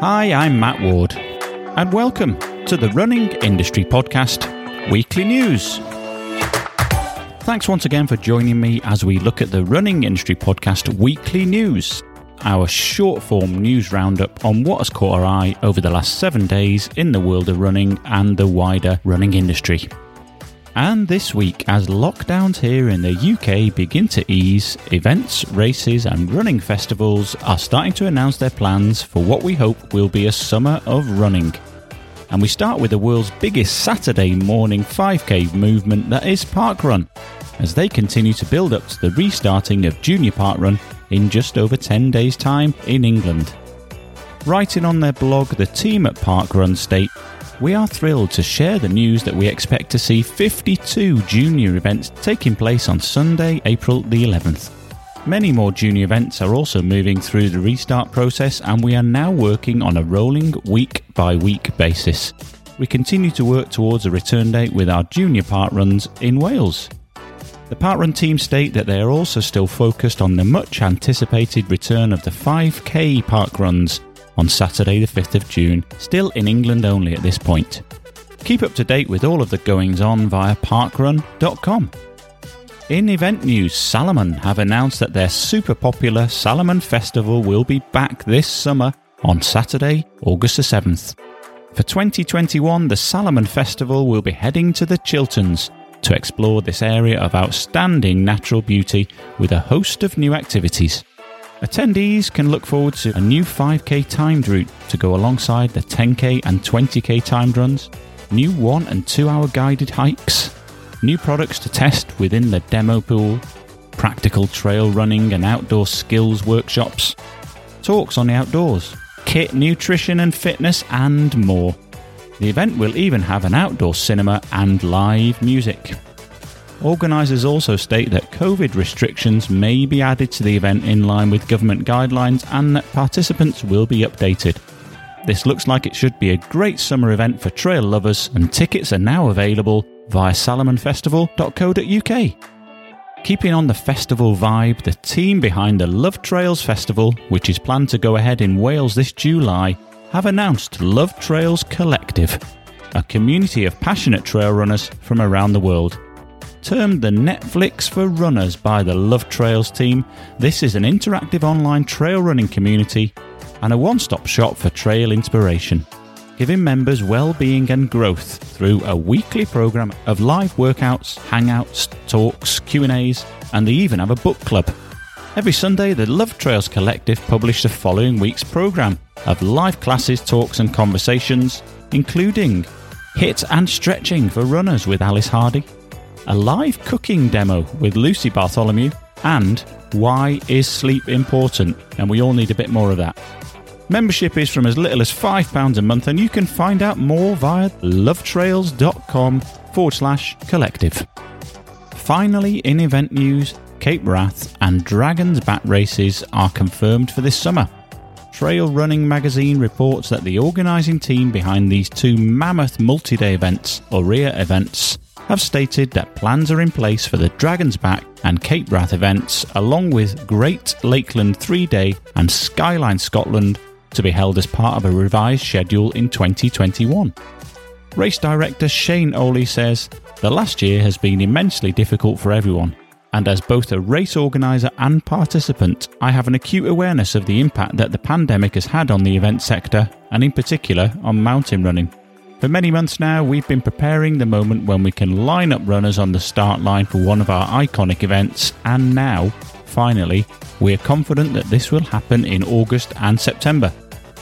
Hi, I'm Matt Ward, and welcome to the Running Industry Podcast Weekly News. Thanks once again for joining me as we look at the Running Industry Podcast Weekly News, our short form news roundup on what has caught our eye over the last seven days in the world of running and the wider running industry. And this week, as lockdowns here in the UK begin to ease, events, races, and running festivals are starting to announce their plans for what we hope will be a summer of running. And we start with the world's biggest Saturday morning 5k movement that is Parkrun, as they continue to build up to the restarting of Junior Parkrun in just over 10 days' time in England. Writing on their blog, the team at Parkrun state we are thrilled to share the news that we expect to see 52 junior events taking place on Sunday, April the 11th. Many more junior events are also moving through the restart process, and we are now working on a rolling week by week basis. We continue to work towards a return date with our junior parkruns in Wales. The parkrun team state that they are also still focused on the much anticipated return of the 5k parkruns on Saturday, the 5th of June, still in England only at this point. Keep up to date with all of the goings on via parkrun.com. In event news, Salomon have announced that their super popular Salomon Festival will be back this summer on Saturday, August the 7th. For 2021, the Salomon Festival will be heading to the Chilterns to explore this area of outstanding natural beauty with a host of new activities. Attendees can look forward to a new 5k timed route to go alongside the 10k and 20k timed runs, new 1 and 2 hour guided hikes, new products to test within the demo pool, practical trail running and outdoor skills workshops, talks on the outdoors, kit, nutrition and fitness, and more. The event will even have an outdoor cinema and live music. Organisers also state that COVID restrictions may be added to the event in line with government guidelines and that participants will be updated. This looks like it should be a great summer event for trail lovers, and tickets are now available via salomonfestival.co.uk. Keeping on the festival vibe, the team behind the Love Trails Festival, which is planned to go ahead in Wales this July, have announced Love Trails Collective, a community of passionate trail runners from around the world. Termed the Netflix for Runners by the Love Trails team, this is an interactive online trail running community and a one stop shop for trail inspiration, giving members well being and growth through a weekly program of live workouts, hangouts, talks, Q&As, and they even have a book club. Every Sunday, the Love Trails Collective publish the following week's program of live classes, talks, and conversations, including HIIT and stretching for runners with Alice Hardy, a live cooking demo with Lucy Bartholomew, and Why is Sleep Important? And we all need a bit more of that. Membership is from as little as £5 a month, and you can find out more via lovetrails.com forward slash collective. Finally, in event news, Cape Wrath and Dragon's Back races are confirmed for this summer. Trail Running magazine reports that the organising team behind these two mammoth multi day events, Ourea events, have stated that plans are in place for the Dragon's Back and Cape Wrath events, along with Great Lakeland 3 Day and Skyline Scotland, to be held as part of a revised schedule in 2021. Race director Shane Ohly says, The last year has been immensely difficult for everyone, and as both a race organiser and participant, I have an acute awareness of the impact that the pandemic has had on the event sector, and in particular on mountain running. For many months now, we've been preparing the moment when we can line up runners on the start line for one of our iconic events, and now, finally, we're confident that this will happen in August and September.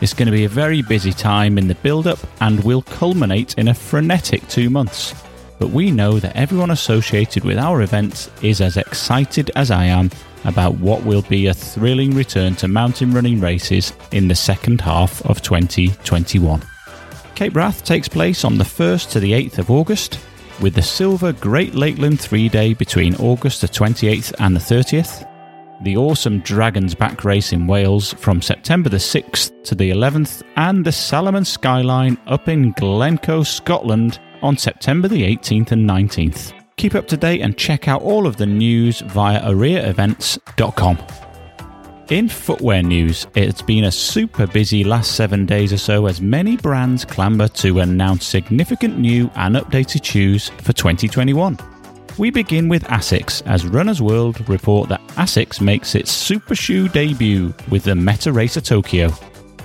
It's going to be a very busy time in the build up and will culminate in a frenetic two months. But we know that everyone associated with our events is as excited as I am about what will be a thrilling return to mountain running races in the second half of 2021. Cape Wrath takes place on the 1st to the 8th of August, with the Silver Great Lakeland 3 Day between August the 28th and the 30th, the awesome Dragon's Back race in Wales from September the 6th to the 11th, and the Salomon Skyline up in Glencoe, Scotland on September the 18th and 19th. Keep up to date and check out all of the news via oureaevents.com. In footwear news, it's been a super busy last seven days or so as many brands clamber to announce significant new and updated shoes for 2021. We begin with ASICS as Runner's World report that ASICS makes its super shoe debut with the MetaRacer Tokyo.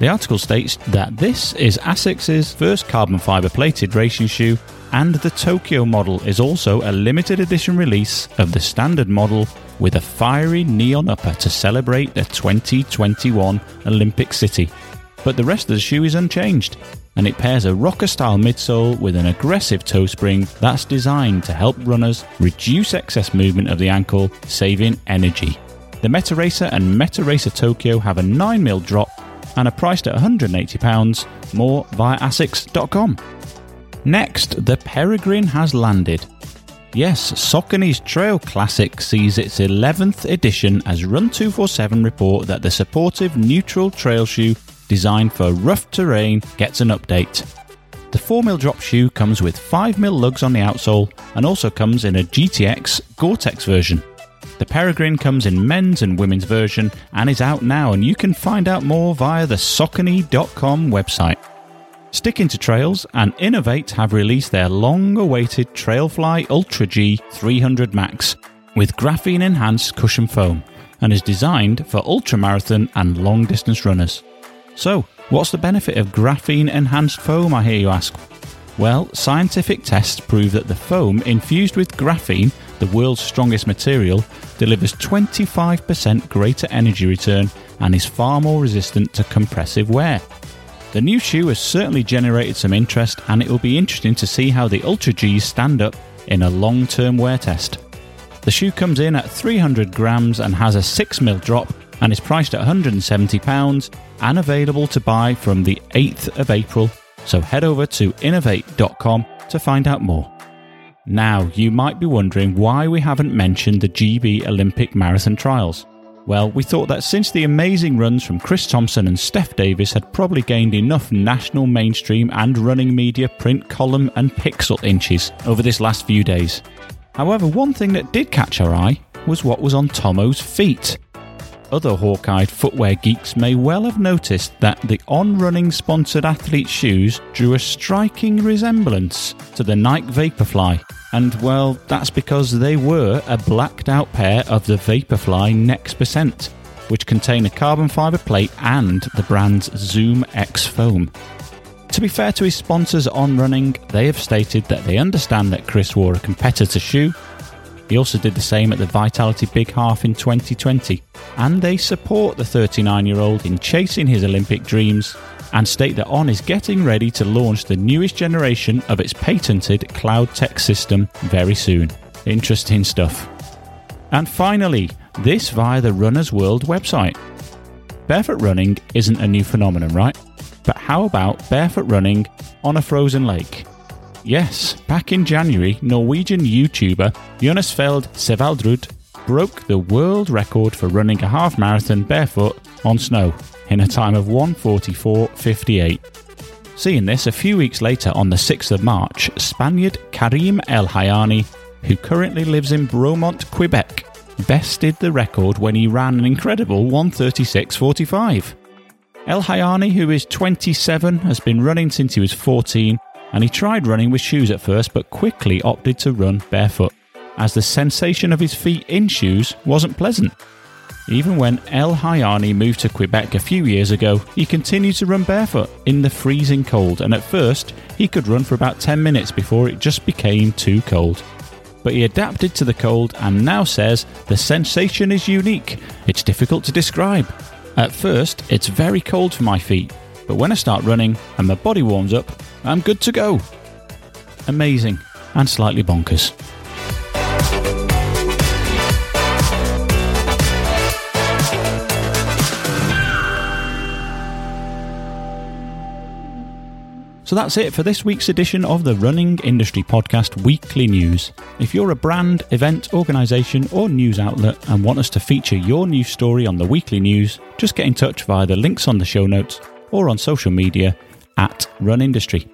The article states that this is ASICS' first carbon fiber plated racing shoe, and the Tokyo model is also a limited edition release of the standard model with a fiery neon upper to celebrate the 2021 Olympic City. But the rest of the shoe is unchanged, and it pairs a rocker style midsole with an aggressive toe spring that's designed to help runners reduce excess movement of the ankle, saving energy. The MetaRacer and MetaRacer Tokyo have a 9mm drop and are priced at £180, more via asics.com. Next, the Peregrine has landed. Yes, Saucony's Trail Classic sees its 11th edition as Run247 report that the supportive neutral trail shoe designed for rough terrain gets an update. The 4mm drop shoe comes with 5mm lugs on the outsole and also comes in a GTX Gore-Tex version. The Peregrine comes in men's and women's version and is out now and you can find out more via the Saucony.com website. Sticking to trails and Inov-8 have released their long awaited Trailfly Ultra G 300 Max with graphene enhanced cushion foam and is designed for ultramarathon and long distance runners. So, what's the benefit of graphene enhanced foam, I hear you ask? Well, scientific tests prove that the foam infused with graphene, the world's strongest material, delivers 25% greater energy return and is far more resistant to compressive wear. The new shoe has certainly generated some interest, and it will be interesting to see how the Ultra Gs stand up in a long term wear test. The shoe comes in at 300 grams and has a 6mm drop and is priced at £170 and available to buy from the 8th of April. So head over to inov8.com to find out more. Now, you might be wondering why we haven't mentioned the GB Olympic Marathon Trials. Well, we thought that since the amazing runs from Chris Thompson and Steph Davis had probably gained enough national mainstream and running media print column and pixel inches over this last few days. However, one thing that did catch our eye was what was on Tomo's feet. Other hawk-eyed footwear geeks may well have noticed that the on-running sponsored athlete shoes drew a striking resemblance to the Nike Vaporfly, and well, that's because they were a blacked out pair of the Vaporfly Next Percent, which contain a carbon fibre plate and the brand's Zoom X foam. To be fair to his sponsors on running, they have stated that they understand that Chris wore a competitor shoe. He also did the same at the Vitality Big Half in 2020, and they support the 39 year old in chasing his Olympic dreams and state that On is getting ready to launch the newest generation of its patented cloud tech system very soon. Interesting stuff. And finally, this via the Runner's World website. Barefoot running isn't a new phenomenon, right? But how about barefoot running on a frozen lake? Yes, back in January, Norwegian YouTuber Jonas Feld Sevaldrud broke the world record for running a half marathon barefoot on snow in a time of 144.58. Seeing this, a few weeks later on the 6th of March, Spaniard Karim El Hayani, who currently lives in Bromont, Quebec, bested the record when he ran an incredible 136.45. El Hayani, who is 27, has been running since he was 14, and he tried running with shoes at first but quickly opted to run barefoot, as the sensation of his feet in shoes wasn't pleasant. Even when El Hayani moved to Quebec a few years ago, he continued to run barefoot in the freezing cold, and at first, he could run for about 10 minutes before it just became too cold. But he adapted to the cold and now says the sensation is unique. It's difficult to describe. At first, it's very cold for my feet, but when I start running and my body warms up, I'm good to go. Amazing and slightly bonkers. So that's it for this week's edition of the Running Industry Podcast Weekly News. If you're a brand, event, organisation, or news outlet and want us to feature your news story on the weekly news, just get in touch via the links on the show notes or on social media at Run Industry.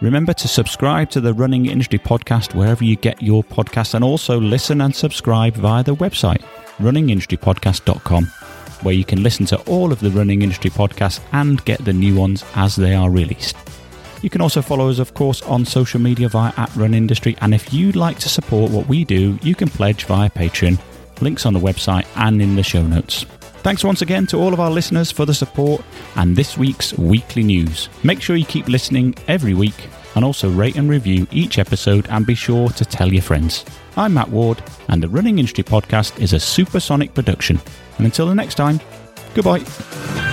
Remember to subscribe to the Running Industry Podcast wherever you get your podcasts and also listen and subscribe via the website runningindustrypodcast.com where you can listen to all of the running industry podcasts and get the new ones as they are released. You can also follow us, of course, on social media via at Run Industry. And if you'd like to support what we do, you can pledge via Patreon. Links on the website and in the show notes. Thanks once again to all of our listeners for the support and this week's weekly news. Make sure you keep listening every week and also rate and review each episode and be sure to tell your friends. I'm Matt Ward, and the Running Industry Podcast is a supersonic production. And until the next time, goodbye.